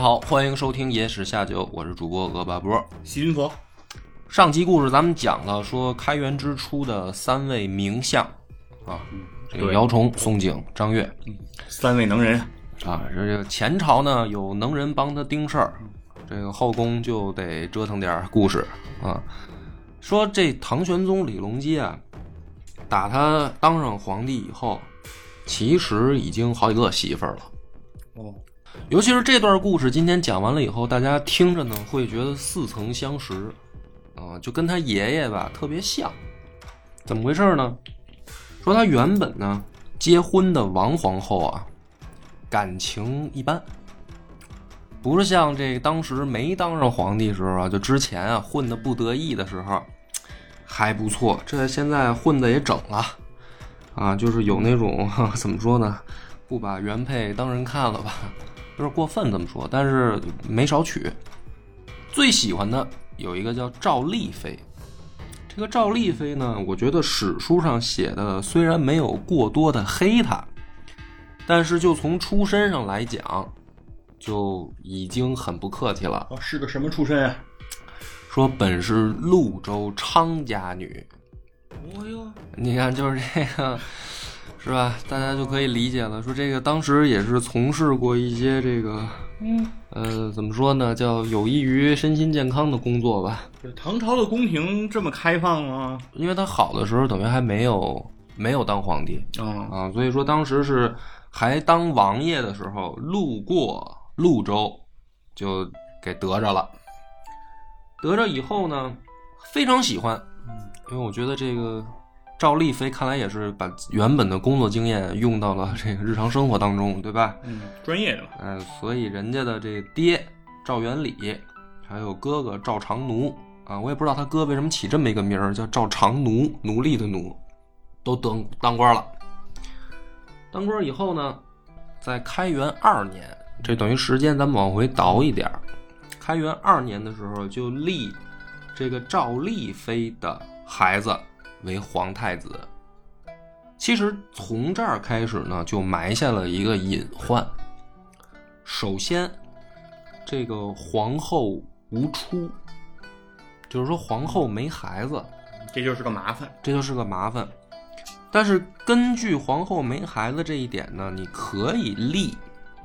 家好，欢迎收听《野史下酒》，我是主播恶霸波。西云佛，上集故事咱们讲了，说开元之初的三位名相啊，这个对姚崇、宋璟、张悦三位能人，啊，这个前朝呢有能人帮他盯事儿，这个后宫就得折腾点故事啊。说这唐玄宗李隆基啊，打他当上皇帝以后，其实已经好几个媳妇儿了。哦，尤其是这段故事，今天讲完了以后，大家听着呢会觉得似曾相识，啊，就跟他爷爷吧特别像。怎么回事呢？说他原本呢结婚的王皇后啊，感情一般，不是像这当时没当上皇帝时候啊，就之前啊混的不得意的时候还不错，这现在混的也整了，啊，就是有那种 怎么说呢，不把原配当人看了吧，有点过分这么说，但是没少娶。最喜欢的有一个叫赵丽妃，这个赵丽妃呢，我觉得史书上写的虽然没有过多的黑她，但是就从出身上来讲，就已经很不客气了。哦，是个什么出身啊？说本是潞州昌家女，哦哟，你看，就是这个，是吧？大家就可以理解了。说这个当时也是从事过一些这个，嗯，呃，怎么说呢，叫有益于身心健康的工作吧。唐朝的宫廷这么开放吗？因为他好的时候，等于还没有没有当皇帝啊，啊，所以说当时是还当王爷的时候，路过潞州，就给得着了。得着以后呢，非常喜欢，因为我觉得这个赵丽妃看来也是把原本的工作经验用到了这个日常生活当中，对吧？嗯，专业的嘛，呃，所以人家的这爹赵元礼，还有哥哥赵长奴啊，我也不知道他哥为什么起这么一个名儿，叫赵长奴，奴隶的奴，都当当官了。当官以后呢，在开元二年，这等于时间咱们往回倒一点儿，开元二年的时候就立这个赵丽妃的孩子为皇太子。其实从这儿开始呢，就埋下了一个隐患。首先，这个皇后无出，就是说皇后没孩子，这就是个麻烦。这就是个麻烦。但是根据皇后没孩子这一点呢，你可以立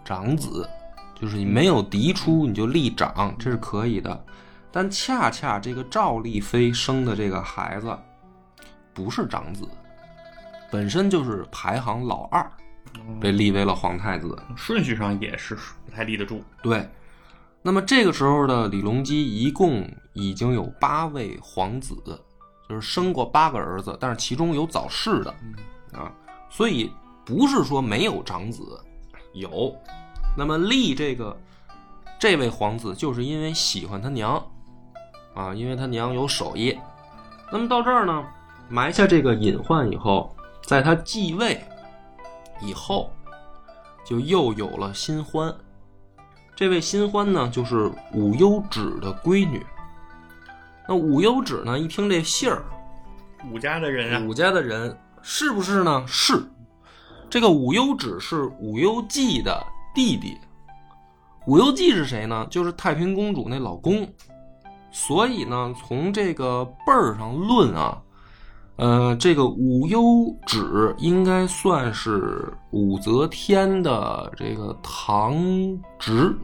长子，就是你没有嫡出你就立长，这是可以的。但恰恰这个赵丽妃生的这个孩子不是长子，本身就是排行老二，被立为了皇太子。顺序上也是不太立得住。对，那么这个时候的李隆基一共已经有八位皇子，就是生过八个儿子，但是其中有早逝的啊，所以不是说没有长子，有。那么立这个这位皇子，就是因为喜欢他娘啊，因为他娘有手艺。那么到这儿呢，埋下这个隐患以后，在他继位以后，就又有了新欢。这位新欢呢，就是武攸止的闺女。那武攸止呢，一听这信儿，武家的人啊，武家的人是不是呢？是。这个武攸止是武攸暨的弟弟。武攸暨是谁呢？就是太平公主那老公。所以呢，从这个辈儿上论啊，呃，这个武攸止应该算是武则天的这个堂侄，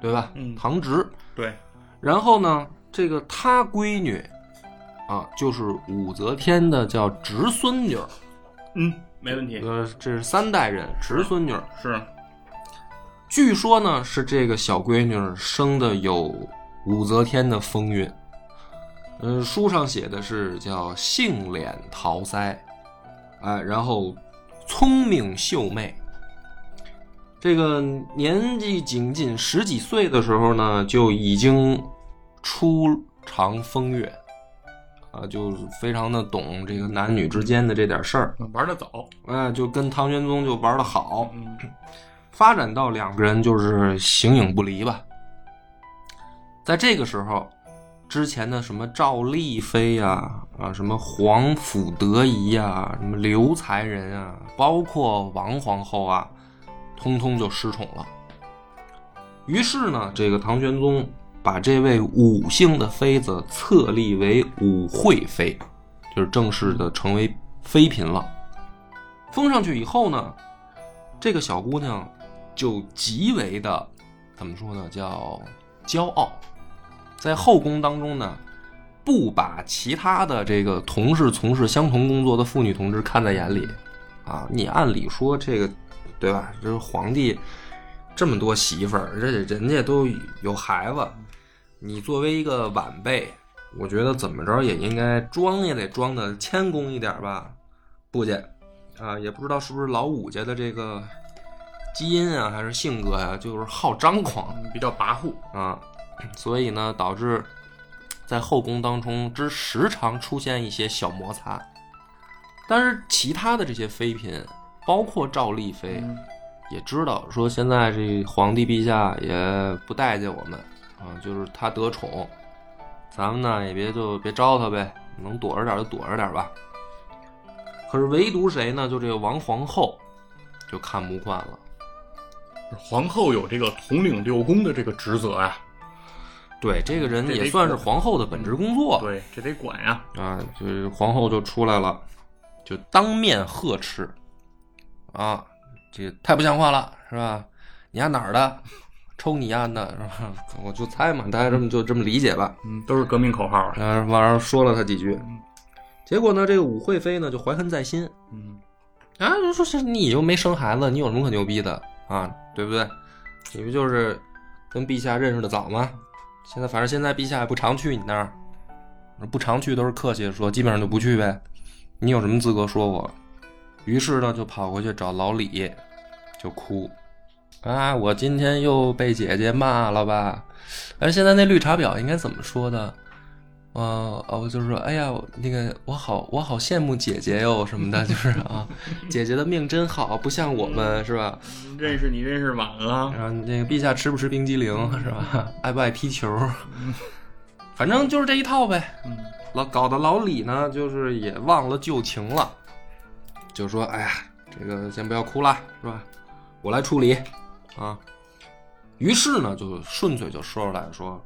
对吧？嗯堂侄。对，然后呢，这个她闺女啊，就是武则天的叫侄孙女儿，嗯，没问题。呃，这是三代人侄孙女儿。是，据说呢，是这个小闺女儿生的有武则天的风韵。嗯，书上写的是叫杏脸桃腮，哎，然后聪明秀媚。这个年纪仅仅十几岁的时候呢，就已经初尝风月，啊，就非常的懂这个男女之间的这点事儿，玩的早，哎，就跟唐玄宗就玩的好，嗯发展到两个人就是形影不离吧。在这个时候，之前的什么赵丽妃呀、啊，什么皇甫德仪呀、什么刘才人啊，包括王皇后啊，通通就失宠了。于是呢，这个唐玄宗把这位武姓的妃子册立为武惠妃，就是正式的成为妃嫔了。封上去以后呢，这个小姑娘就极为的怎么说呢，叫骄傲。在后宫当中呢，不把其他的这个同事从事相同工作的妇女同志看在眼里，啊，你按理说这个，对吧？这是皇帝这么多媳妇儿，这人家都有孩子，你作为一个晚辈，我觉得怎么着也应该装也得装的谦恭一点吧？不介，啊，也不知道是不是老武家的这个基因啊，还是性格呀、就是好张狂比较跋扈，啊。所以呢，导致在后宫当中之时常出现一些小摩擦。但是其他的这些妃嫔，包括赵丽妃，嗯也知道说现在这皇帝陛下也不待见我们啊，就是他得宠，咱们呢也别就别招他呗，能躲着点就躲着点吧。可是唯独谁呢？就这个王皇后就看不惯了。皇后有这个统领六宫的这个职责呀，对，这个人也算是皇后的本职工作。对，这得管呀，啊，就是皇后就出来了，就当面呵斥，啊，这太不像话了，是吧？你丫哪儿的？抽你丫的，是吧？我就猜嘛，大家这么就这么理解吧。嗯，都是革命口号啊，然后往上说了他几句，结果呢，这个武惠妃呢就怀恨在心嗯，啊，就说是你又没生孩子，你有什么可牛逼的啊？对不对？你不就是跟陛下认识的早吗？现在反正现在陛下也不常去你那儿，不常去都是客气的说，基本上就不去呗。你有什么资格说我？于是呢，就跑过去找老李，就哭啊！我今天又被姐姐骂了吧？哎，现在那绿茶婊应该怎么说的？呃，哦，就是说，哎呀，那个我好，我好羡慕姐姐哟，什么的，就是啊，姐姐的命真好，不像我们，是吧？认识你认识晚了，然后那个陛下吃不吃冰激凌，是吧？爱不爱踢球？反正就是这一套呗。嗯，老搞得老李呢，就是也忘了旧情了，就说：“哎呀，这个先不要哭了，是吧？我来处理啊。”于是呢，就顺嘴就说出来说：“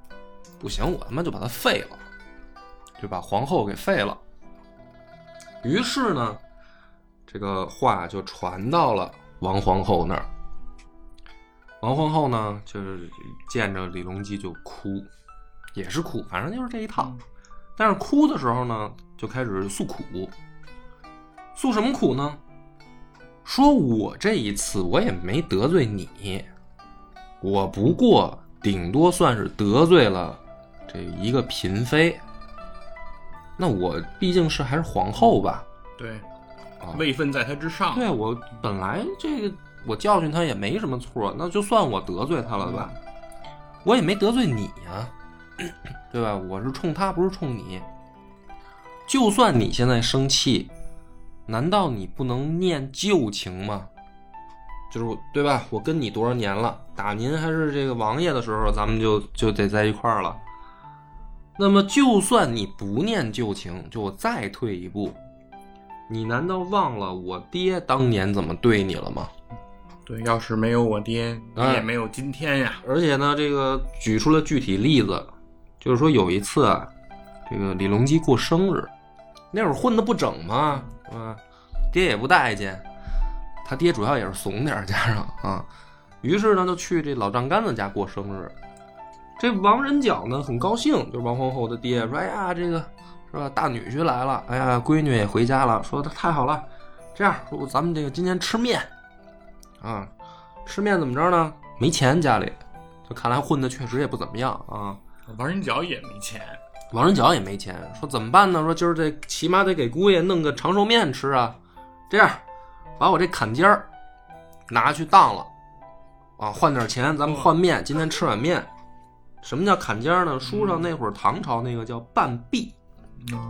不行，我他妈就把他废了，就把皇后给废了。”于是呢，这个话就传到了王皇后那儿。王皇后呢，就是见着李隆基就哭，也是哭，反正就是这一套。但是哭的时候呢，就开始诉苦，诉什么苦呢？说我这一次我也没得罪你，我不过顶多算是得罪了这一个嫔妃。那我毕竟是还是皇后吧？对啊，位分在他之上，对我本来这个我教训他也没什么错，那就算我得罪他了吧，我也没得罪你呀、对吧？我是冲他，不是冲你。就算你现在生气，难道你不能念旧情吗？就是对吧？我跟你多少年了，打您还是这个王爷的时候，咱们就就得在一块儿了。那么，就算你不念旧情，就我再退一步，你难道忘了我爹当年怎么对你了吗？对，要是没有我爹，你哎也没有今天呀。而且呢，这个举出了具体例子，就是说有一次啊，这个李隆基过生日，那会儿混的不整嘛，啊，爹也不待见，他爹主要也是怂点儿加上啊，于是呢就去这老丈杆子家过生日。这王仁角呢很高兴，就是王皇后的爹说：“哎呀，这个是吧，大女婿来了，哎呀，闺女也回家了，说太好了，这样说咱们这个今天吃面啊，吃面怎么着呢？没钱家里，就看来混的确实也不怎么样啊。王仁角也没钱，王仁角也没钱，说怎么办呢？说今儿这起码得给姑爷弄个长寿面吃啊。这样，把我这坎肩儿拿去当了，啊，换点钱，咱们换面，今天吃碗面。什么叫坎肩儿呢？书上那会儿唐朝那个叫半臂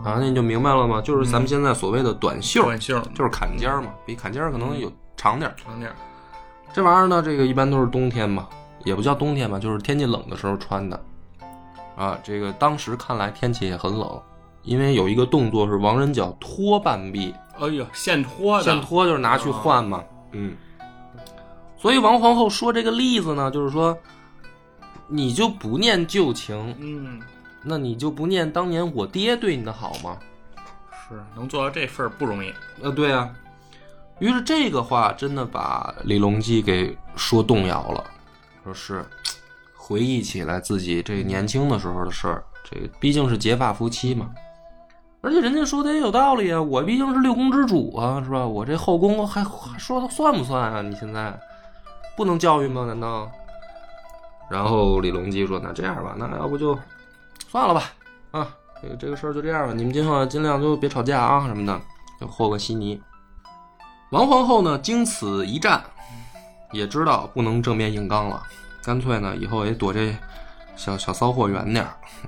啊，那你就明白了吗？就是咱们现在所谓的短袖，短袖就是坎肩儿嘛，比坎肩儿可能有长点儿。长点儿，这玩意儿呢，这个一般都是冬天嘛，也不叫冬天吧，就是天气冷的时候穿的。啊，这个当时看来天气也很冷，因为有一个动作是王人脚脱半臂，哎呀，现脱的，现脱就是拿去换嘛，嗯。所以王皇后说这个例子呢，就是说，你就不念旧情，嗯，那你就不念当年我爹对你的好吗？是能做到这份儿不容易，呃，对啊。于是这个话真的把李隆基给说动摇了，说是回忆起来自己这年轻的时候的事儿，这毕竟是结发夫妻嘛，而且人家说的也有道理啊，我毕竟是六宫之主啊，是吧？我这后宫还还说的算不算啊？你现在不能教育吗？难道？然后李隆基说：“那这样吧，那要不就算了吧，啊，这个这个事儿就这样吧，你们今后尽量都别吵架啊什么的，就和个稀泥。”王皇后呢，经此一战，也知道不能正面硬刚了，干脆呢，以后也躲这小小骚货远点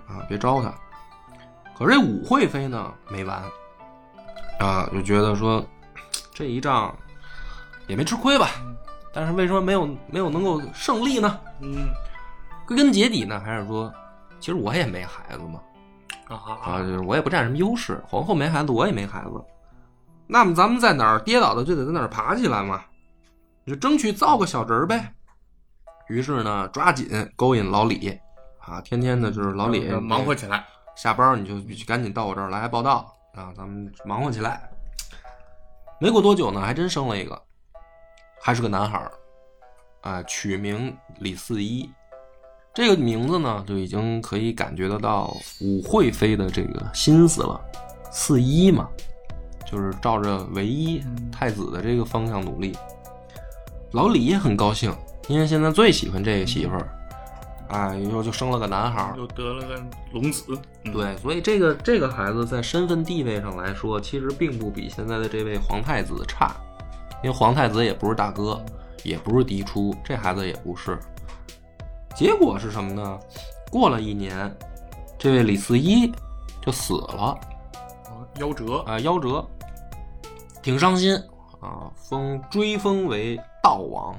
啊，别招他。可是这武惠妃呢，没完啊，就觉得说这一仗也没吃亏吧，但是为什么没有没有能够胜利呢？嗯归根结底呢，还是说，其实我也没孩子嘛，啊啊，就是我也不占什么优势，皇后没孩子，我也没孩子，那么咱们在哪儿跌倒的就得在哪儿爬起来嘛，你就争取造个小人儿呗。于是呢，抓紧勾引老李，啊，天天的就是老李忙活起来，下班你就赶紧到我这儿来报道啊，咱们忙活起来。没过多久呢，还真生了一个，还是个男孩儿，啊，取名李四一。这个名字呢，就已经可以感觉得到武惠妃的这个心思了。四一嘛，就是照着唯一太子的这个方向努力。老李也很高兴，因为现在最喜欢这个媳妇儿，哎，又就生了个男孩儿。又得了个龙子，嗯，对，所以这个这个孩子在身份地位上来说，其实并不比现在的这位皇太子差，因为皇太子也不是大哥，也不是嫡出，这孩子也不是。结果是什么呢？过了一年，这位李四一就死了哦夭折，啊、夭折，挺伤心啊，封追封为道王，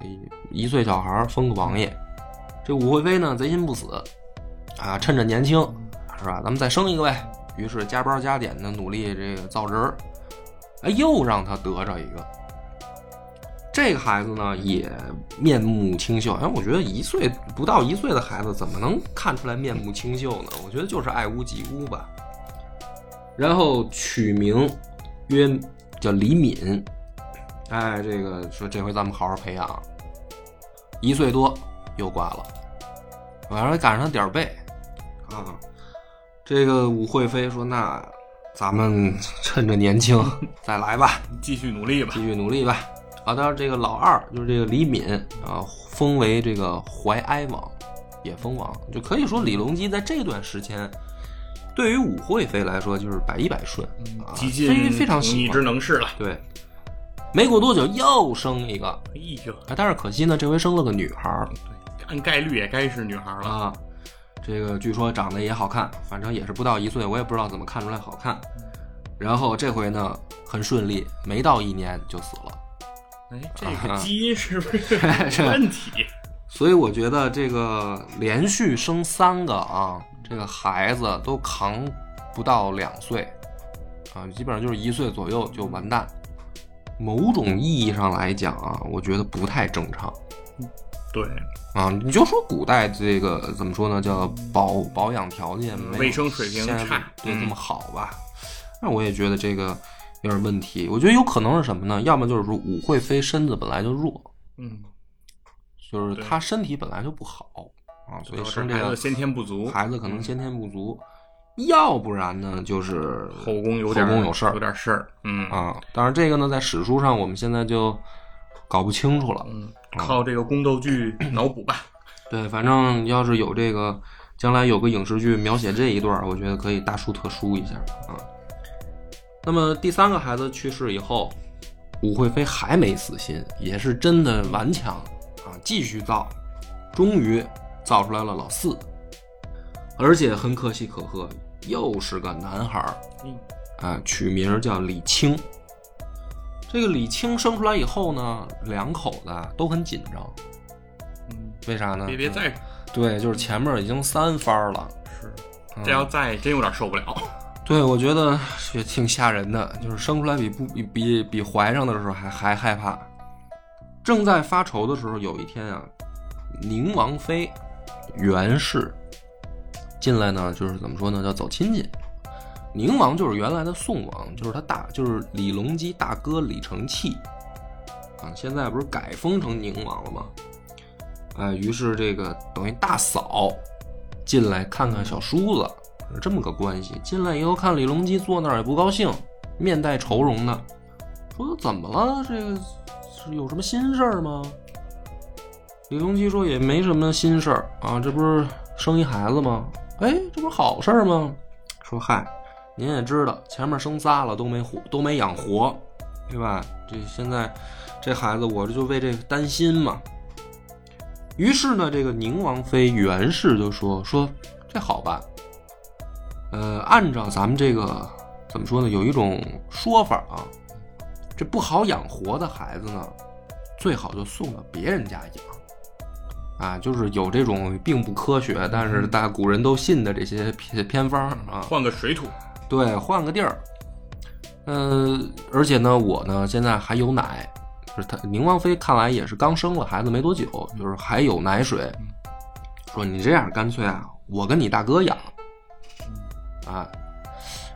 这一岁小孩封个王爷。这武惠妃呢，贼心不死啊，趁着年轻是吧？咱们再生一个呗。于是加班加点的努力这个造人儿，哎，又让他得着一个。这个孩子呢，也面目清秀。哎，我觉得一岁不到一岁的孩子怎么能看出来面目清秀呢？我觉得就是爱屋及乌吧。然后取名曰叫李敏，哎，这个说这回咱们好好培养。一岁多又挂了，晚上赶上点儿背啊。这个武惠妃说：“那咱们趁着年轻 再来吧。”继续努力吧继，续努力吧。啊，当然这个老二就是这个李敏啊，封为这个淮哀王，也封王，就可以说李隆基在这段时间，对于武惠妃来说就是百依百顺啊，极尽非非常喜一欢。职能事了。对，没过多久又生一个，哎呦，啊，但是可惜呢，这回生了个女孩儿，按概率也该是女孩了。啊，这个据说长得也好看，反正也是不到一岁，我也不知道怎么看出来好看。然后这回呢很顺利，没到一年就死了。哎，这啊个 基因是不是是 有问题？所以我觉得这个连续生三个啊，这个孩子都扛不到两岁啊，基本上就是一岁左右就完蛋。某种意义上来讲啊，我觉得不太正常对，啊。你就说古代这个怎么说呢，叫保保养条件卫生水平差这么好吧？那我也觉得这个有点问题。我觉得有可能是什么呢？要么就是说武惠妃身子本来就弱，嗯，就是她身体本来就不好啊，所以生这个先天不足，孩子可能先天不足，要不然呢就是后宫有点后宫有事儿有点事儿。嗯啊。当然这个呢，在史书上我们现在就搞不清楚了。嗯，靠这个宫斗剧脑补吧。对，反正要是有这个将来有个影视剧描写这一段，我觉得可以大书特书一下啊。那么第三个孩子去世以后，武惠妃还没死心，也是真的顽强啊，啊，继续造，终于造出来了老四，而且很可喜可贺，又是个男孩儿嗯啊，取名叫李清。这个李清生出来以后呢，两口子啊都很紧张，嗯，为啥呢？别别再对，就是前面已经三番了，是，嗯这要再真有点受不了。对，我觉得也挺吓人的，就是生出来比不比比比怀上的时候还还害怕。正在发愁的时候，有一天啊，宁王妃袁氏进来呢，就是怎么说呢，叫走亲戚。宁王就是原来的宋王，就是他大，就是李隆基大哥李承器啊，现在不是改封成宁王了吗？哎，于是这个等于大嫂进来看看小叔子，这么个关系。进来以后看李隆基坐那儿也不高兴，面带愁容的，说怎么了？这个是有什么心事儿吗？李隆基说也没什么心事儿啊，这不是生一孩子吗？哎，这不是好事儿吗？说嗨，您也知道，前面生仨了都没活，都没养活，对吧？这现在这孩子，我这就为这担心嘛。于是呢，这个宁王妃袁氏就说说这好办，呃，按照咱们这个怎么说呢，有一种说法啊，这不好养活的孩子呢，最好就送到别人家养。啊，就是有这种并不科学，但是大古人都信的这些偏偏方啊，换个水土，对，换个地儿。嗯、而且呢，我呢现在还有奶，就是他宁王妃看来也是刚生了孩子没多久，就是还有奶水。说你这样干脆啊，我跟你大哥养。啊，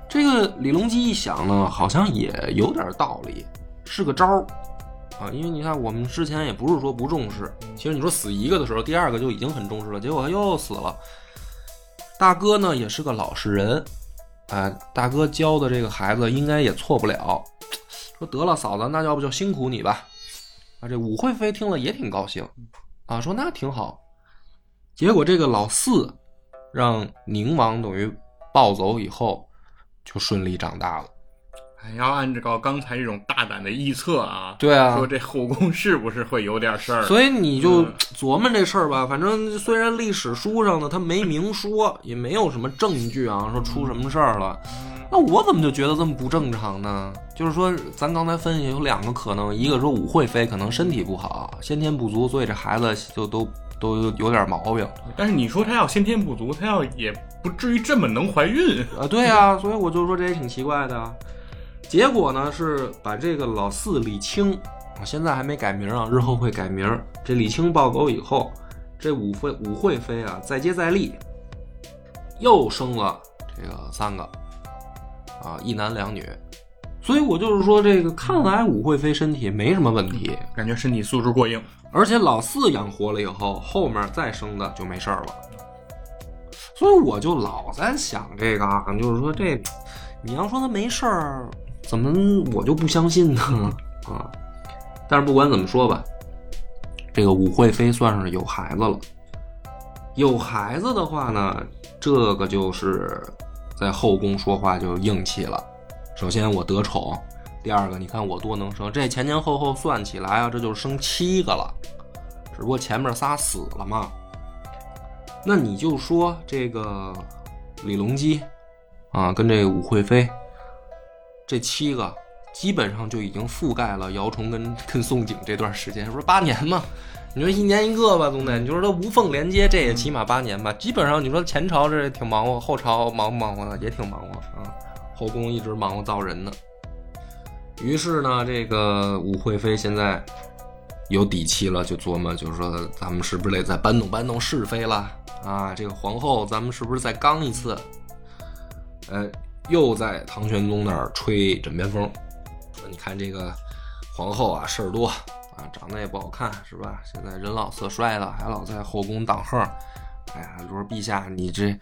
这个李隆基一想呢，好像也有点道理，是个招儿啊。因为你看，我们之前也不是说不重视，其实你说死一个的时候，第二个就已经很重视了，结果他又死了。大哥呢也是个老实人，哎，大哥教的这个孩子应该也错不了。说得了，嫂子，那要不就辛苦你吧。啊，这武惠妃听了也挺高兴，啊，说那挺好。结果这个老四让宁王等于抱走以后，就顺利长大了。哎，要按照刚才这种大胆的臆测啊，对啊说这后宫 是不是会有点事儿？所以你就嗯琢磨这事儿吧，反正虽然历史书上呢他没明说，也没有什么证据啊，说出什么事儿了。那我怎么就觉得这么不正常呢？就是说，咱刚才分析有两个可能，一个说武惠妃可能身体不好，先天不足，所以这孩子就都都有有点毛病但是你说她要先天不足，她要也不至于这么能怀孕。啊。对啊，所以我就说这也挺奇怪的啊。结果呢是把这个老四李清，啊现在还没改名啊，日后会改名。这李清抱狗以后，这武惠武惠妃啊再接再厉，又生了这个三个，啊一男两女。所以我就是说，这个看来武惠妃身体没什么问题，感觉身体素质过硬，而且老四养活了以后，后面再生的就没事儿了。所以我就老在想这个啊，就是说这，你要说他没事儿，怎么我就不相信呢？啊！但是不管怎么说吧，这个武惠妃算是有孩子了。有孩子的话呢，这个就是在后宫说话就硬气了。首先我得宠，第二个你看我多能生，这前前后后算起来啊，这就生七个了，只不过前面仨死了嘛。那你就说这个李隆基啊，跟这武惠妃这七个，基本上就已经覆盖了姚崇跟跟宋璟这段时间，不是八年吗？你说一年一个吧，总得你就说他无缝连接，这也起码八年吧。基本上你说前朝这挺忙活，后朝忙不忙活呢？也挺忙活啊。后宫一直忙活造人呢。于是呢，这个武惠妃现在有底气了，就琢磨，就是说咱们是不是得再搬弄搬弄是非了啊？这个皇后，咱们是不是再刚一次？呃，又在唐玄宗那儿吹枕边风，说你看这个皇后啊，事儿多啊，长得也不好看，是吧？现在人老色衰了，还老在后宫挡横。哎呀，说陛下，你这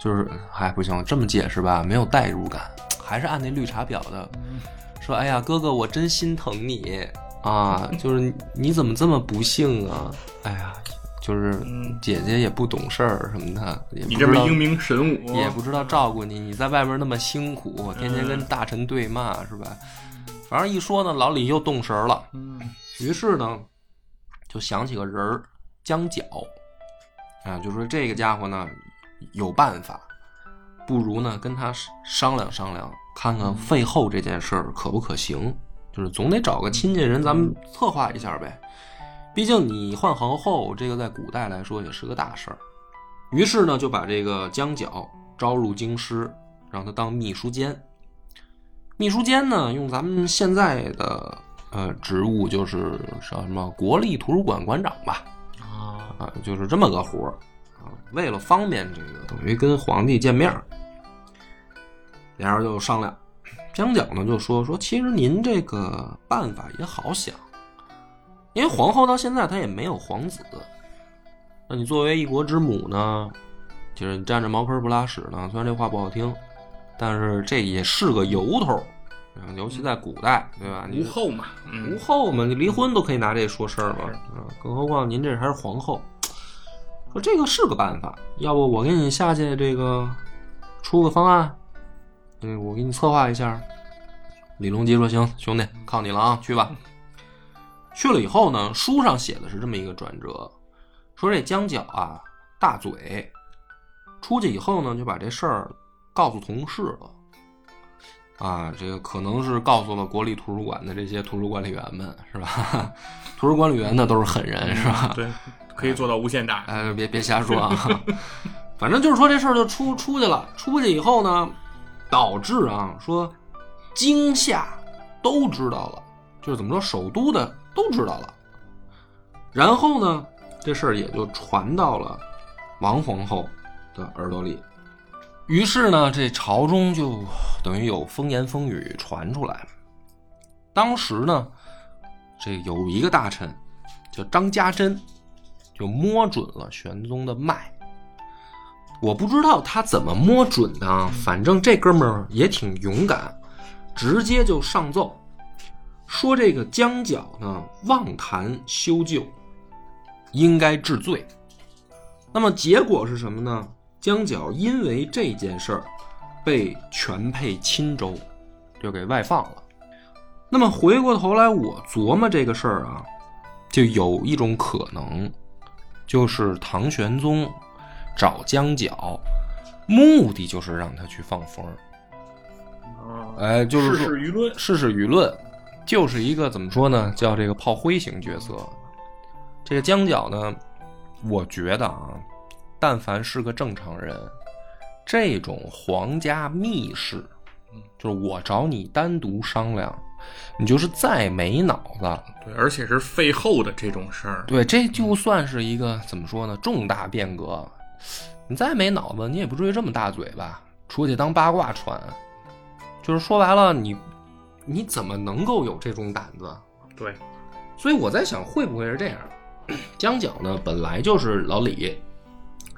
就是哎不行，这么解释吧，没有代入感，还是按那绿茶婊的。说哎呀，哥哥，我真心疼你啊！就是你你怎么这么不幸啊？哎呀，就是嗯姐姐也不懂事儿什么的，你这么英明神武，也不知道照顾你，你在外面那么辛苦，天天跟大臣对骂是吧？反正一说呢，老李又动神儿了，嗯于是呢，就想起个人儿江角，啊，就说这个家伙呢有办法，不如呢跟他商量商量，看看废后这件事儿可不可行，就是总得找个亲近人，咱们策划一下呗。毕竟你换皇后，这个在古代来说也是个大事儿。于是呢，就把这个江角招入京师，让他当秘书监。秘书监呢，用咱们现在的呃职务就是叫什么国立图书馆馆长吧，啊，啊，就是这么个活儿啊。为了方便这个，等于跟皇帝见面儿，俩人就商量。江角呢就说说，其实您这个办法也好想，因为皇后到现在她也没有皇子，那你作为一国之母呢，就是你占着茅坑不拉屎呢。虽然这话不好听，但是这也是个由头，啊尤其在古代，对吧？无后嘛，无嗯，后嘛，你离婚都可以拿这说事儿嘛，啊，更何况您这还是皇后，说这个是个办法，要不我给你下去这个出个方案，嗯，我给你策划一下。李隆基说：“行，兄弟，靠你了啊，去吧。”去了以后呢，书上写的是这么一个转折，说这江角啊大嘴，出去以后呢就把这事儿告诉同事了。啊，这个可能是告诉了国立图书馆的这些图书管理员们，是吧？图书管理员呢都是狠人，是吧？对，可以做到无限大。哎，别别瞎说啊！反正就是说这事儿就出出去了，出去以后呢，导致啊说惊吓都知道了，就是怎么说，首都的都知道了。然后呢，这事儿也就传到了王皇后的耳朵里。于是呢，这朝中就等于有风言风语传出来了。当时呢，这有一个大臣叫张家珍，就摸准了玄宗的脉。我不知道他怎么摸准的，反正这哥们儿也挺勇敢，直接就上奏，说这个江角呢妄谈修旧，应该治罪。那么结果是什么呢？江角因为这件事儿被全配钦州，就给外放了。那么回过头来，我琢磨这个事儿啊，就有一种可能，就是唐玄宗找江角，目的就是让他去放风哎，就是试说试舆论，试试舆论，就是一个怎么说呢，叫这个炮灰型角色。这个江角呢，我觉得啊，但凡是个正常人，这种皇家密室，就是我找你单独商量，你就是再没脑子，对，而且是废后的这种事儿，对，这就算是一个怎么说呢，重大变革。你再没脑子，你也不至于这么大嘴吧？出去当八卦传，就是说白了，你你怎么能够有这种胆子？对，所以我在想，会不会是这样？江角呢，本来就是老李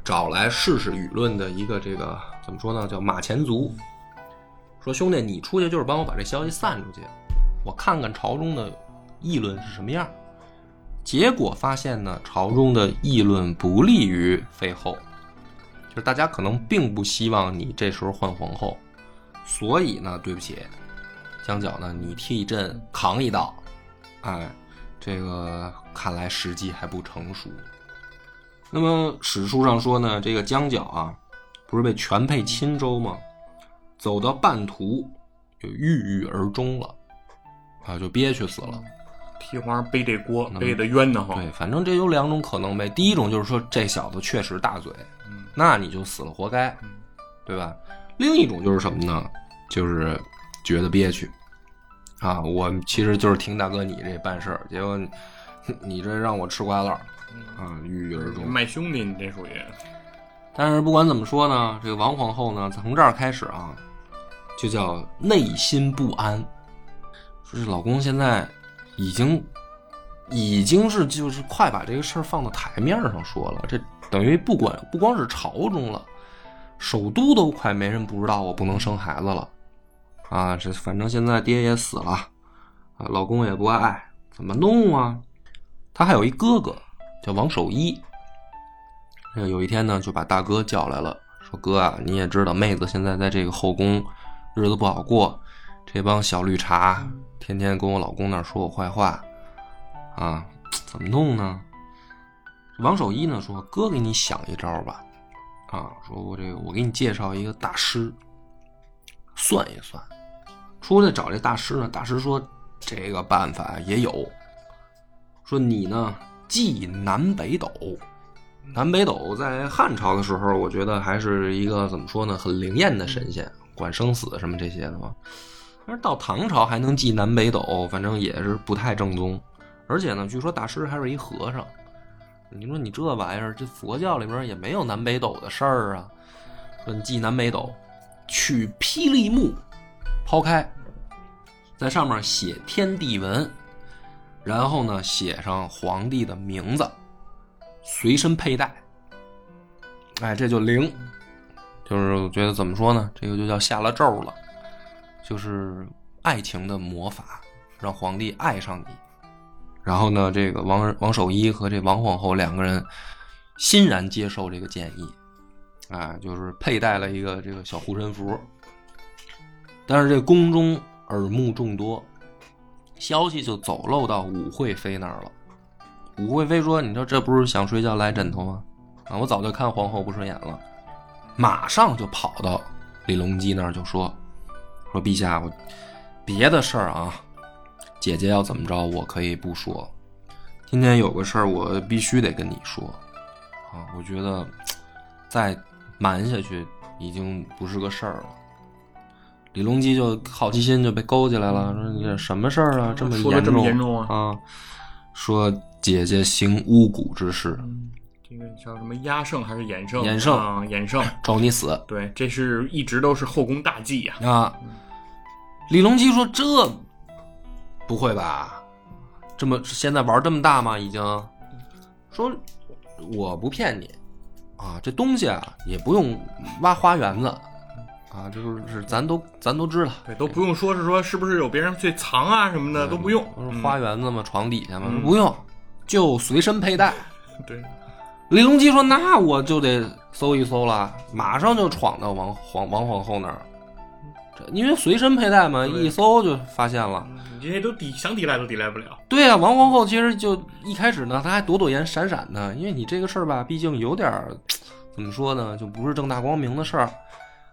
找来试试舆论的一个这个怎么说呢，叫马前卒。说兄弟，你出去就是帮我把这消息散出去，我看看朝中的议论是什么样。结果发现呢，朝中的议论不利于废后，就是大家可能并不希望你这时候换皇后，所以呢，对不起，江角呢，你替朕扛一道。哎，这个看来时机还不成熟。那么史书上说呢，这个江角啊，不是被全配钦州吗？走到半途就郁郁而终了，啊，就憋屈死了。替皇上背这锅嗯背的冤得慌。对，反正这有两种可能呗。第一种就是说这小子确实大嘴，嗯那你就死了活该嗯，对吧？另一种就是什么呢？就是觉得憋屈啊，我其实就是听大哥你这办事儿，结果你 你这让我吃瓜烂儿啊，郁郁而终。卖兄弟，你这属于但是不管怎么说呢，这个王皇后呢，从这儿开始啊，就叫内心不安，说这老公现在已经已经是就是快把这个事儿放到台面上说了，这等于不管不光是朝中了，首都都快没人不知道我不能生孩子了啊！这反正现在爹也死了啊，老公也不爱，怎么弄啊？他还有一哥哥叫王守一。这个有一天呢，就把大哥叫来了，说：“哥啊，你也知道，妹子现在在这个后宫日子不好过，这帮小绿茶天天跟我老公那儿说我坏话，啊，怎么弄呢？王守一呢说：“哥给你想一招吧，啊，说我这个我给你介绍一个大师，算一算。出来找这大师呢，大师说这个办法也有，说你呢记南北斗，南北斗在汉朝的时候，我觉得还是一个怎么说呢，很灵验的神仙，管生死什么这些的嘛。但是到唐朝还能祭南北斗，反正也是不太正宗。而且呢，据说大师还是一和尚。你说你这玩意儿，这佛教里边也没有南北斗的事儿啊。说你记南北斗，取霹雳木，抛开，在上面写天地文，然后呢写上皇帝的名字，随身佩戴。哎，这就灵。就是我觉得怎么说呢，这个就叫下了咒了，就是爱情的魔法，让皇帝爱上你。然后呢，这个王王守一和这王皇后两个人欣然接受这个建议，啊，就是佩戴了一个这个小护身符。但是这宫中耳目众多，消息就走漏到武惠妃那儿了。武惠妃说：“你说这不是想睡觉赖枕头吗？啊，我早就看皇后不顺眼了，马上就跑到李隆基那儿就说：说陛下，我别的事儿啊。”姐姐要怎么着，我可以不说。今天有个事儿，我必须得跟你说啊！我觉得再瞒下去已经不是个事儿了。李隆基就好奇心就被勾起来了，说：“你这什么事儿啊？这么严重严重啊？”说姐姐行巫蛊之事，这个叫什么压胜还是衍胜？衍胜啊，衍胜，招你死。对，这是一直都是后宫大忌呀。啊！李隆基说：“这。”不会吧？这么现在玩这么大吗？已经说我不骗你啊，这东西啊也不用挖花园子啊，就是咱都咱都知道，对，都不用说是说是不是有别人去藏啊什么的都不用，花园子嘛，床底下嘛，不用，就随身佩戴。对，李隆基说：“那我就得搜一搜了，马上就闯到王皇王皇后那儿。”因为随身佩戴嘛，一搜就发现了。你这些都抵想抵赖都抵赖不了。对呀，王皇后其实就一开始呢，她还躲躲闪闪闪的，因为你这个事儿吧，毕竟有点怎么说呢，就不是正大光明的事儿。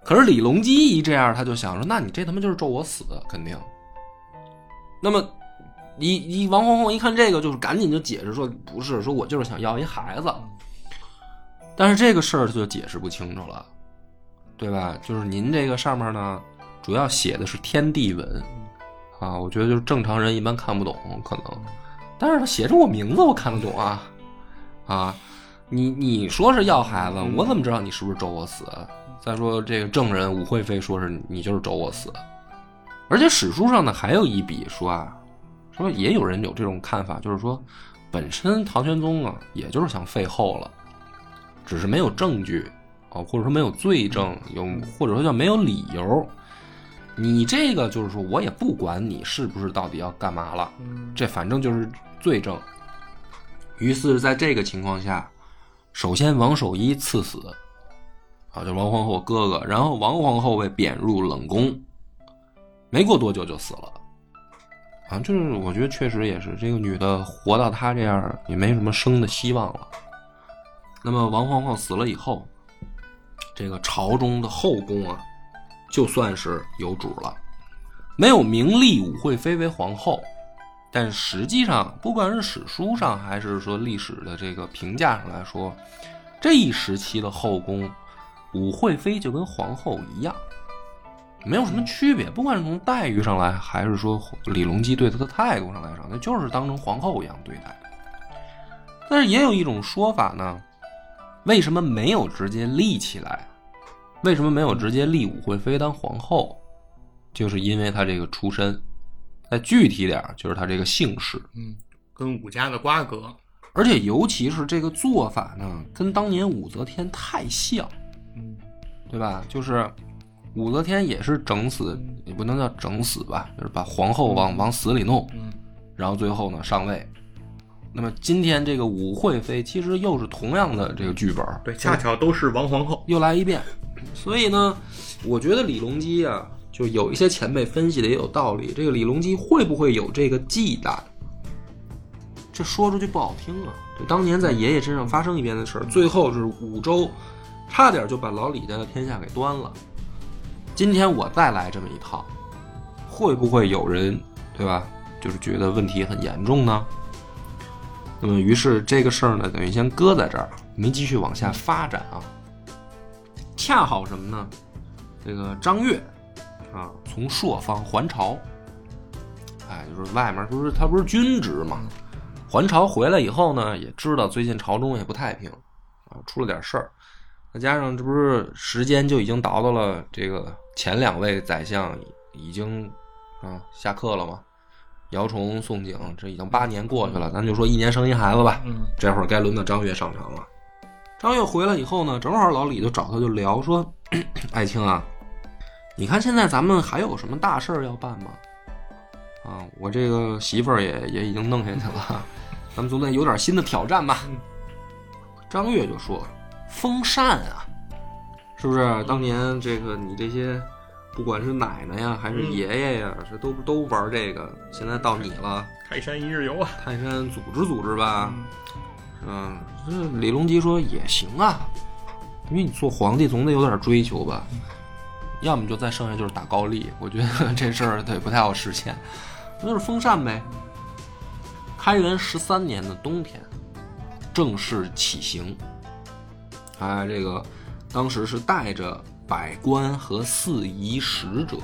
可是李隆基一这样，他就想说，那你这他妈就是咒我死，肯定。那么，你你王皇后一看这个，就是赶紧就解释说，不是，说我就是想要一孩子。但是这个事儿他就解释不清楚了，对吧？就是您这个上面呢。主要写的是天地文，啊，我觉得就是正常人一般看不懂，可能，但是他写着我名字，我看得懂啊，啊，你你说是要孩子，我怎么知道你是不是咒我死？再说这个证人武惠妃说是你就是咒我死，而且史书上呢还有一笔说啊，说也有人有这种看法，就是说本身唐玄宗啊，也就是想废后了，只是没有证据啊，或者说没有罪证，有或者说叫没有理由。你这个就是说，我也不管你是不是到底要干嘛了，这反正就是罪证。于是，在这个情况下，首先王守一赐死，啊，就王皇后哥哥，然后王皇后被贬入冷宫，没过多久就死了。啊，就是我觉得确实也是，这个女的活到她这样也没什么生的希望了。那么王皇后死了以后，这个朝中的后宫啊。就算是有主了，没有明立武惠妃为皇后，但实际上，不管是史书上还是说历史的这个评价上来说，这一时期的后宫，武惠妃就跟皇后一样，没有什么区别。不管是从待遇上来，还是说李隆基对她的态度上来说，那就是当成皇后一样对待。但是也有一种说法呢，为什么没有直接立起来？为什么没有直接立武惠妃当皇后？就是因为她这个出身，再具体点就是她这个姓氏，嗯，跟武家的瓜葛，而且尤其是这个做法呢，跟当年武则天太像，嗯，对吧？就是武则天也是整死，也不能叫整死吧，就是把皇后往往死里弄，嗯，然后最后呢上位。那么今天这个武惠妃其实又是同样的这个剧本，对，恰巧都是王皇后，又来一遍。所以呢，我觉得李隆基啊，就有一些前辈分析的也有道理。这个李隆基会不会有这个忌惮？这说出去不好听啊。就当年在爷爷身上发生一遍的事儿，最后是武周差点就把老李家的天下给端了。今天我再来这么一套，会不会有人对吧？就是觉得问题很严重呢？那么，于是这个事儿呢，等于先搁在这儿，没继续往下发展啊。恰好什么呢？这个张悦啊，从朔方还朝，哎，就是外面不是他不是军职嘛，还朝回来以后呢，也知道最近朝中也不太平啊，出了点事儿，再加上这不是时间就已经倒到了这个前两位宰相已经啊下课了吗，姚崇、宋景，这已经八年过去了，咱就说一年生一孩子吧，嗯这会儿该轮到张悦上场了。张悦回来以后呢，正好老李就找他就聊说：“ 爱卿啊，你看现在咱们还有什么大事儿要办吗？啊，我这个媳妇儿也也已经弄下去了，咱们总得有点新的挑战吧。”张悦就说：“风扇啊，是不是？当年这个你这些，不管是奶奶呀还是嗯爷爷呀，这都都玩这个，现在到你了，泰山一日游啊，泰山组织组织吧。”嗯，这李隆基说也行啊，因为你做皇帝总得有点追求吧，要么就再剩下就是打高丽，我觉得 这事儿对不太好实现，那就是封禅呗。开元十三年的冬天，正式起行。哎，这个当时是带着百官和四夷使者，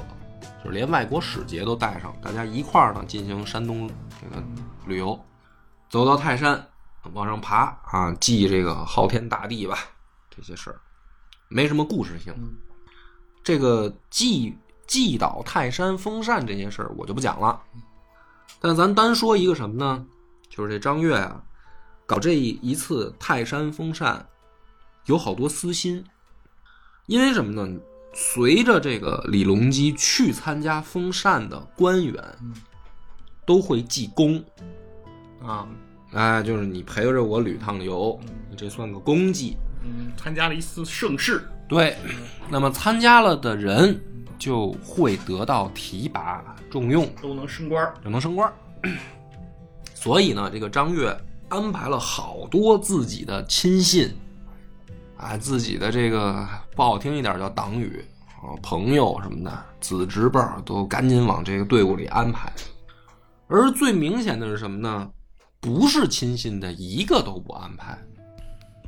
就是连外国使节都带上，大家一块儿呢进行山东这个旅游，走到泰山。往上爬啊，祭这个昊天大帝吧，这些事儿没什么故事性。这个祭祭倒泰山封禅这件事儿我就不讲了，但咱单说一个什么呢？就是这张悦啊，搞这一次泰山封禅有好多私心，因为什么呢？随着这个李隆基去参加封禅的官员，都会记功啊，哎，就是你陪着我旅趟游，你这算个功绩。嗯，参加了一次盛世，对，那么参加了的人就会得到提拔重用，都能升官儿。就能升官儿。所以呢，这个张悦安排了好多自己的亲信，啊，自己的这个不好听一点叫党羽啊，朋友什么的，子侄辈都赶紧往这个队伍里安排。而最明显的是什么呢？不是亲信的一个都不安排，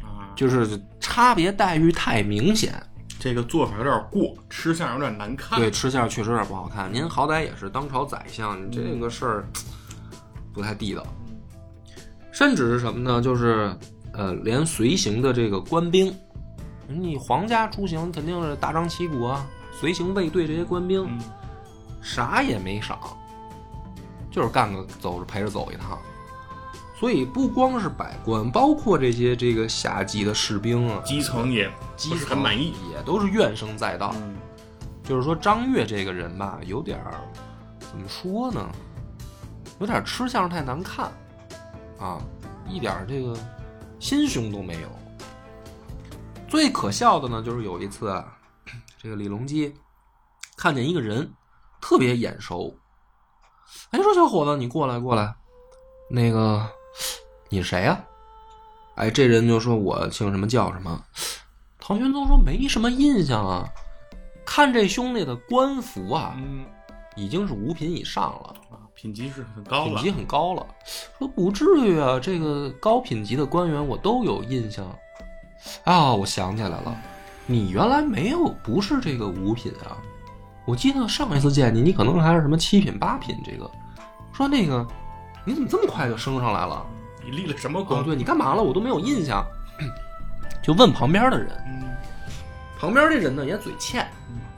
啊，就是差别待遇太明显。这个做法有点过，吃相有点难看。对，吃相确实有点不好看。您好歹也是当朝宰相，你这个事儿不太地道。甚至是什么呢？就是呃，连随行的这个官兵，你皇家出行肯定是大张旗鼓啊，随行卫队这些官兵嗯，啥也没赏，就是干个走着陪着走一趟。所以不光是百官，包括这些这个下级的士兵啊，基层也基层很满意。也都是怨声载道。嗯，就是说张悦这个人吧，有点儿怎么说呢？有点吃相太难看啊，一点儿这个心胸都没有。最可笑的呢，就是有一次啊，这个李隆基看见一个人特别眼熟，哎，说小伙子，你过来过来，那个你是谁呀、哎，这人就说我姓什么叫什么。唐玄宗说没什么印象啊，看这兄弟的官服啊，嗯。已经是五品以上了，啊，品级是很高了品级。很高了。说不至于啊，这个高品级的官员我都有印象。啊，我想起来了，你原来没有不是这个五品啊？我记得上一次见你，你可能还是什么七品八品。这个说那个你怎么这么快就升上来了？你立了什么哦，功？对你干嘛了？我都没有印象。就问旁边的人，嗯旁边这人呢也嘴欠，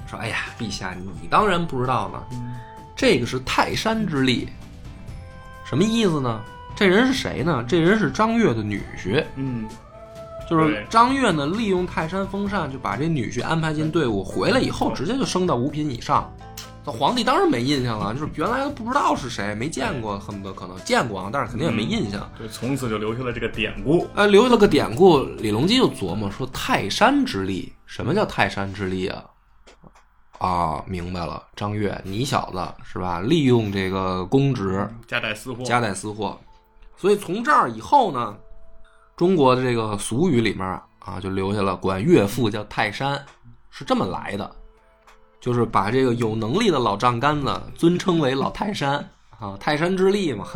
说：“哎呀，陛下，你当然不知道了，嗯这个是泰山之力。什么意思呢？这人是谁呢？这人是张悦的女婿，嗯，就是张悦呢利用泰山封禅，就把这女婿安排进队伍，回来以后直接就升到五品以上。那皇帝当然没印象了，就是原来都不知道是谁，没见过，恨不得可能见过啊，但是肯定也没印象。对，从此就留下了这个典故。呃，留下了个典故，李隆基就琢磨说：“泰山之力，什么叫泰山之力啊？”啊，明白了，张悦，你小子是吧？利用这个公职，夹带私货，夹带私货，所以从这儿以后呢，中国的这个俗语里面啊，就留下了管岳父叫泰山，是这么来的，就是把这个有能力的老丈杆子尊称为老泰山啊，泰山之力嘛。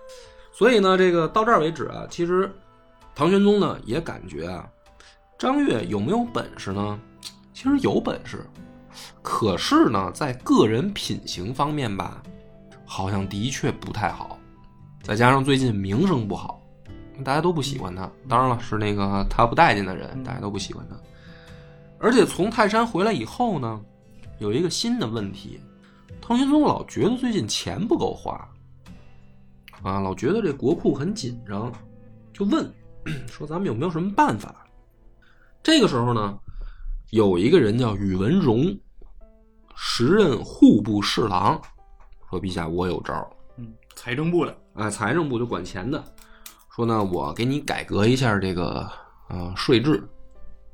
所以呢，这个到这儿为止啊，其实唐玄宗呢也感觉啊，张悦有没有本事呢？其实有本事，可是呢，在个人品行方面吧，好像的确不太好。再加上最近名声不好，大家都不喜欢他。当然了，是那个他不待见的人，大家都不喜欢他。而且从泰山回来以后呢，有一个新的问题，唐玄宗老觉得最近钱不够花，啊，老觉得这国库很紧张，就问 说咱们有没有什么办法？这个时候呢，有一个人叫宇文荣，时任户部侍郎，说陛下我有招儿。嗯，财政部的，啊，财政部就管钱的，说呢，我给你改革一下这个呃税制，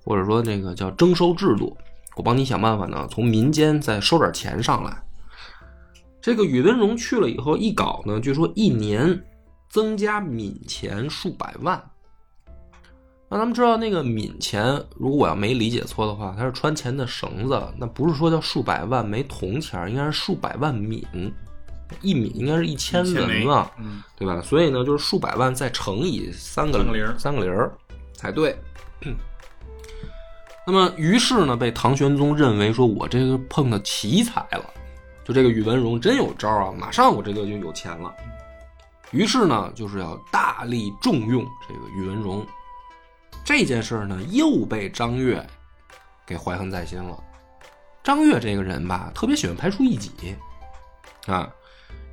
或者说这个叫征收制度，我帮你想办法呢，从民间再收点钱上来。这个宇文荣去了以后，一搞呢，据说一年增加闽钱数百万。那咱们知道那个闽钱，如果我要没理解错的话，它是穿钱的绳子，那不是说叫数百万枚铜钱，应该是数百万闽。一闽应该是一千文嘛，嗯，对吧？所以呢，就是数百万再乘以三个零三个零儿才对。那么，于是呢，被唐玄宗认为说，我这个碰到奇才了，就这个宇文荣真有招啊，马上我这个就有钱了。于是呢，就是要大力重用这个宇文荣。这件事呢，又被张悦给怀恨在心了。张悦这个人吧，特别喜欢排除异己啊。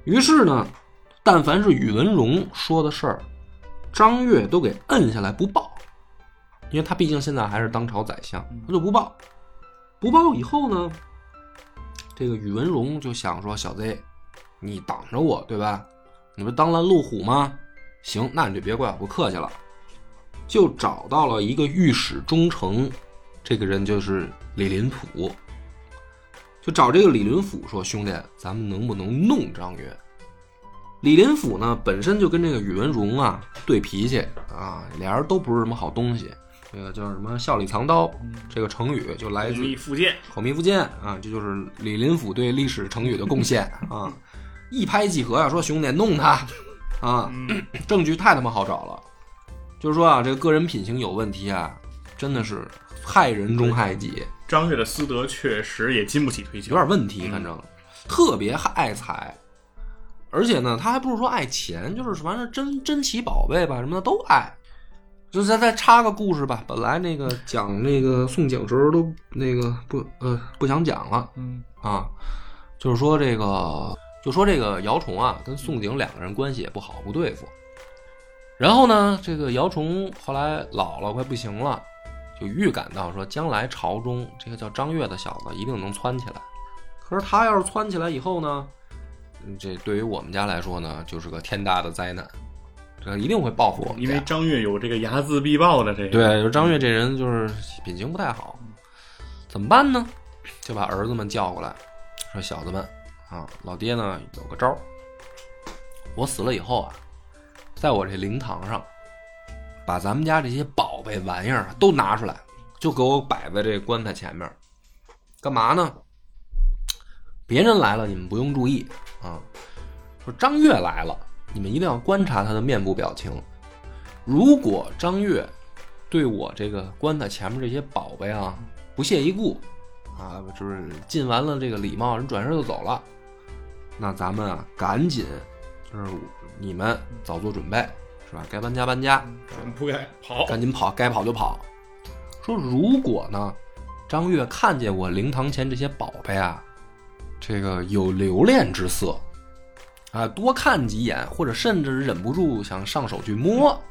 于是呢，但凡是宇文荣说的事儿，张悦都给摁下来不报，因为他毕竟现在还是当朝宰相，他就不报。不报以后呢，这个宇文荣就想说：“小 Z，，你挡着我对吧？你不当拦路虎吗？行，那你就别怪我不客气了。”就找到了一个御史中丞，这个人就是李林甫。就找这个李林甫说：“兄弟，咱们能不能弄张悦？”李林甫呢，本身就跟这个宇文荣啊对脾气啊，俩人都不是什么好东西。这个叫什么“笑里藏刀”这个成语就来自蜜腹剑，口蜜腹剑啊，这就是李林甫对历史成语的贡献啊！一拍即合啊，说兄弟弄他啊，嗯，证据太他妈好找了。就是说啊，这个个人品行有问题啊，真的是害人终害己。张悦的私德确实也经不起推敲，有点问题，反正、特别爱财，而且呢，他还不是说爱钱，就是反正珍珍奇宝贝吧什么的都爱。就再再插个故事吧，本来那个讲那个宋景时候都那个不呃不想讲了嗯啊，就是说这个就说这个姚崇啊跟宋景两个人关系也不好，不对付。然后呢，这个姚崇后来老了，快不行了，就预感到说，将来朝中这个叫张悦的小子一定能窜起来。可是他要是窜起来以后呢，嗯这对于我们家来说呢，就是个天大的灾难，这一定会报复我们家。因为张悦有这个睚眦必报的这个，对，就张悦这人就是品行不太好，怎么办呢？就把儿子们叫过来，说小子们啊，老爹呢有个招儿，我死了以后啊，在我这灵堂上，把咱们家这些宝贝玩意儿都拿出来，就给我摆在这棺材前面，干嘛呢？别人来了，你们不用注意啊。说张悦来了，你们一定要观察他的面部表情。如果张悦对我这个棺材前面这些宝贝啊不屑一顾啊，就是尽完了这个礼貌，人转身就走了，那咱们啊赶紧就是你们早做准备，是吧？该搬家搬家，全铺盖跑，赶紧跑，该跑就跑。说如果呢，张悦看见我灵堂前这些宝贝啊，这个有留恋之色，啊，多看几眼，或者甚至忍不住想上手去摸，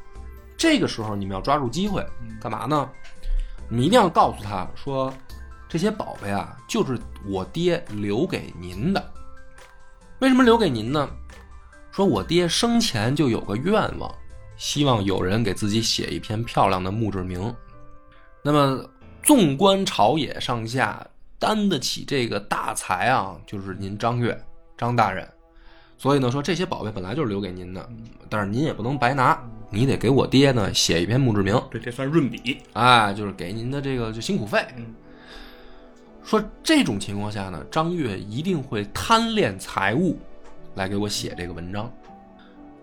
这个时候你们要抓住机会，干嘛呢？你们一定要告诉他说，这些宝贝啊，就是我爹留给您的。为什么留给您呢？说我爹生前就有个愿望，希望有人给自己写一篇漂亮的墓志铭。那么，纵观朝野上下，担得起这个大才啊，就是您张悦张大人。所以呢，说这些宝贝本来就是留给您的，但是您也不能白拿，你得给我爹呢写一篇墓志铭，对，这算润笔。哎，就是给您的这个就辛苦费。嗯说这种情况下呢，张悦一定会贪恋财物，来给我写这个文章。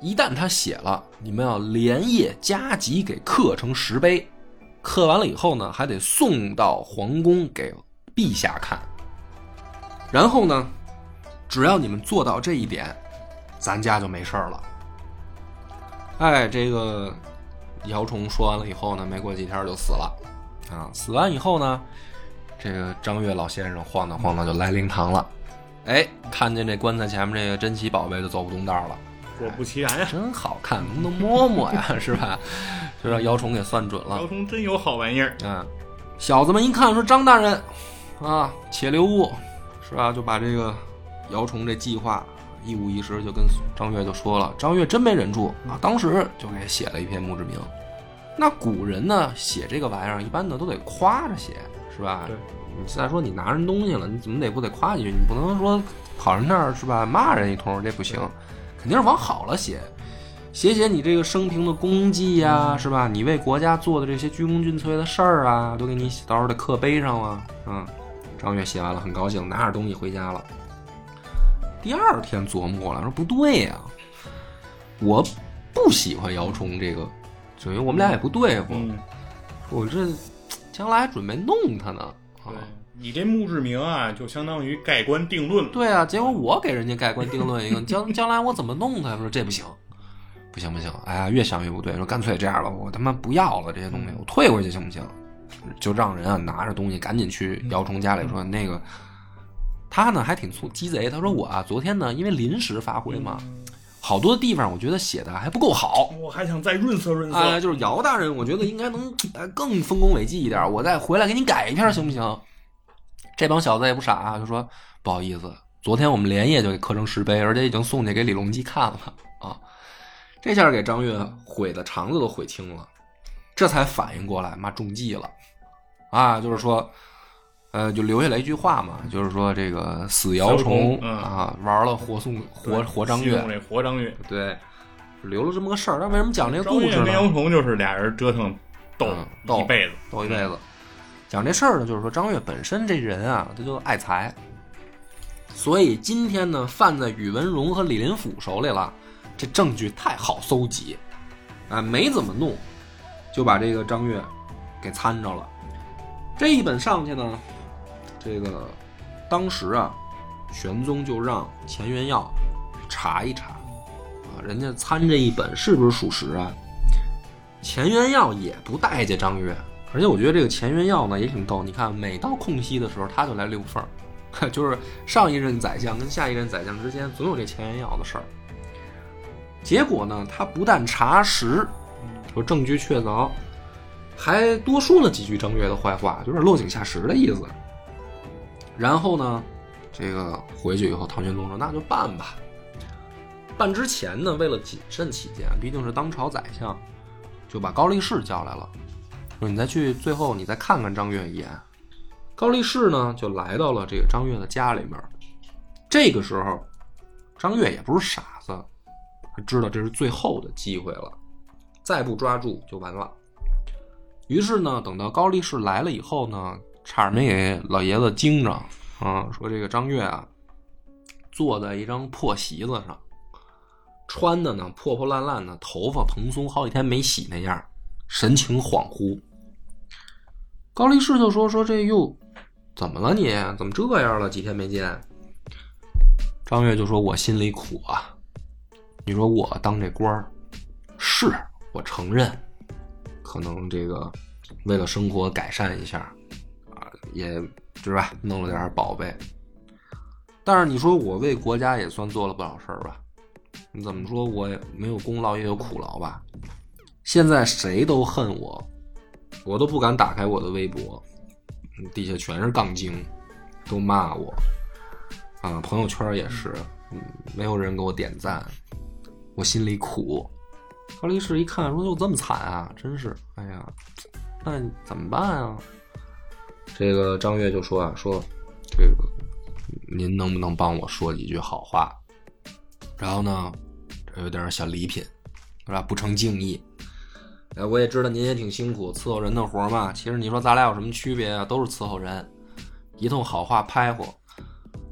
一旦他写了，你们要连夜加急给刻成石碑，刻完了以后呢，还得送到皇宫给陛下看。然后呢，只要你们做到这一点，咱家就没事了。哎，这个姚崇说完了以后呢，没过几天就死了。啊，死完以后呢，这个张悦老先生晃荡晃荡就来灵堂了。哎，看见这棺材前面这个珍奇宝贝就走不动道了。果不其然呀，真好看，能不能摸摸呀？是吧？就让姚崇给算准了姚。崇真有好玩意儿。啊，小子们一看说张大人，啊，且留步，是吧？就把这个姚崇这计划一五一十就跟张悦就说了。张悦真没忍住啊，当时就给写了一篇墓志铭。那古人呢，写这个玩意儿一般的都得夸着写，是吧？对。你再说你拿人东西了，你怎么得不得夸几句？你不能说跑人那儿是吧？骂人一通，这不行，肯定是往好了写。写写你这个生平的功绩呀、是吧？你为国家做的这些鞠躬尽瘁的事儿啊，都给你到时候的刻碑上啊。嗯，张悦写完了，很高兴，拿着东西回家了。第二天琢磨过来，说不对呀、我不喜欢姚崇这个，就因为我们俩也不对付，嗯，我这将来还准备弄他呢。啊对，你这墓志铭啊，就相当于盖棺定论了。对啊，结果我给人家盖棺定论一个，将 将来我怎么弄他？说这不行，不行不行，哎呀，越想越不对，说干脆这样吧，我他妈不要了这些东西，我退回去行不行？就让人啊拿着东西赶紧去姚崇家里说那个，他呢还挺粗鸡贼，他说我啊昨天呢因为临时发挥嘛，好多地方我觉得写的还不够好，我还想再润色润色。哎，就是姚大人，我觉得应该能呃更丰功伟绩一点，我再回来给你改一篇行不行？这帮小子也不傻、啊，就说不好意思，昨天我们连夜就给刻成石碑，而且已经送去给李隆基看了啊。这下给张悦悔的肠子都悔青了，这才反应过来，妈中计了啊！就是说，呃，就留下来一句话嘛，就是说这个死姚崇嗯啊，玩了活宋活活张悦，西贡这活张悦，对，留了这么个事儿。那为什么讲这个故事张悦跟姚呢？崇就是俩人折腾斗嗯斗一辈子，斗一辈子。讲这事儿呢，就是说张悦本身这人啊，他就爱财，所以今天呢，犯在宇文荣和李林甫手里了。这证据太好搜集，啊，没怎么弄，就把这个张悦给参着了。这一本上去呢，这个当时啊，玄宗就让钱元耀查一查，啊，人家参这一本是不是属实啊？钱元耀也不待见张悦，而且我觉得这个钱元耀呢也挺逗。你看，每到空隙的时候，他就来溜缝儿，就是上一任宰相跟下一任宰相之间总有这钱元耀的事儿。结果呢，他不但查实，说证据确凿，还多说了几句张悦的坏话，就是落井下石的意思。然后呢，这个回去以后，唐玄宗说那就办吧。办之前呢，为了谨慎起见，毕竟是当朝宰相，就把高力士叫来了，说你再去，最后你再看看张悦一眼。高力士呢，就来到了这个张悦的家里面。这个时候，张悦也不是傻子，他知道这是最后的机会了，再不抓住就完了。于是呢，等到高力士来了以后呢，差点没给老爷子惊着啊！说这个张悦啊，坐在一张破席子上，穿的呢破破烂烂的，头发蓬松，好几天没洗那样，神情恍惚。高力士就说：“说这又怎么了你？怎么这样了？几天没见。”张悦就说：“我心里苦啊。你说我当这官儿，是我承认，可能这个为了生活改善一下，也是吧，弄了点宝贝。但是你说我为国家也算做了不少事儿吧？你怎么说我也没有功劳也有苦劳吧？现在谁都恨我，我都不敢打开我的微博，底下全是杠精，都骂我。啊，朋友圈也是，没有人给我点赞，我心里苦。高力士一看说：“就这么惨啊，真是，哎呀，那怎么办啊？”这个张悦就说啊：“说这个您能不能帮我说几句好话？”然后呢，这有点小礼品，是吧？不成敬意。哎，我也知道您也挺辛苦，伺候人的活嘛。其实你说咱俩有什么区别啊？都是伺候人，一通好话拍乎。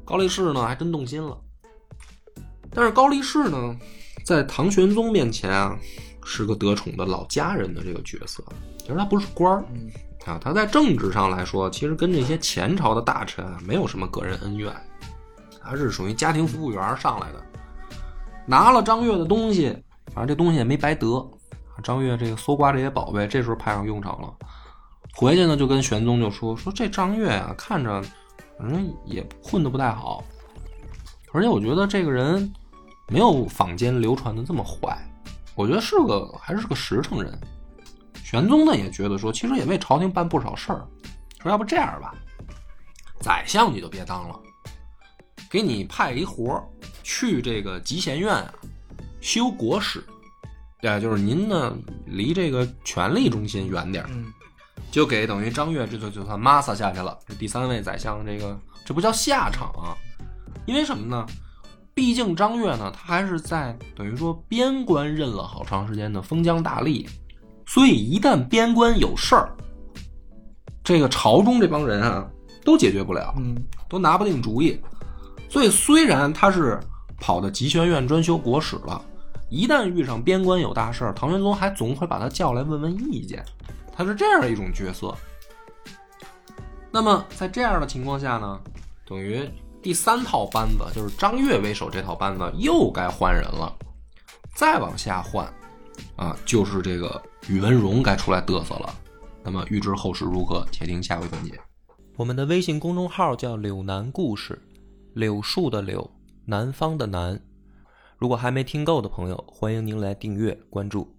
高力士呢，还真动心了。但是高力士呢，在唐玄宗面前啊，是个得宠的老家人的这个角色，其实他不是官儿。啊，他在政治上来说，其实跟这些前朝的大臣没有什么个人恩怨，他是属于家庭服务员上来的，拿了张悦的东西，反正这东西也没白得。张悦这个搜刮这些宝贝，这时候派上用场了。回去呢，就跟玄宗就说说这张悦啊，看着反正也混得不太好，而且我觉得这个人没有坊间流传的这么坏，我觉得是个还是个实诚人。玄宗呢也觉得说，其实也为朝廷办不少事儿，说要不这样吧，宰相你就别当了，给你派一活儿，去这个集贤院啊修国史，对，就是您呢离这个权力中心远点儿，嗯就给等于张悦这就就算抹撒下去了，这第三位宰相这个这不叫下场啊，因为什么呢？毕竟张悦呢，他还是在等于说边关任了好长时间的封疆大吏，所以一旦边关有事儿，这个朝中这帮人啊都解决不了，嗯都拿不定主意。所以虽然他是跑到集贤院专修国史了，一旦遇上边关有大事儿，唐玄宗还总会把他叫来问问意见。他是这样一种角色。那么在这样的情况下呢，等于第三套班子就是张悦为首这套班子又该换人了。再往下换，啊，就是这个宇文荣该出来嘚瑟了。那么预知后事如何，且听下回分解。我们的微信公众号叫“柳南故事”，柳树的柳，南方的南。如果还没听够的朋友，欢迎您来订阅关注。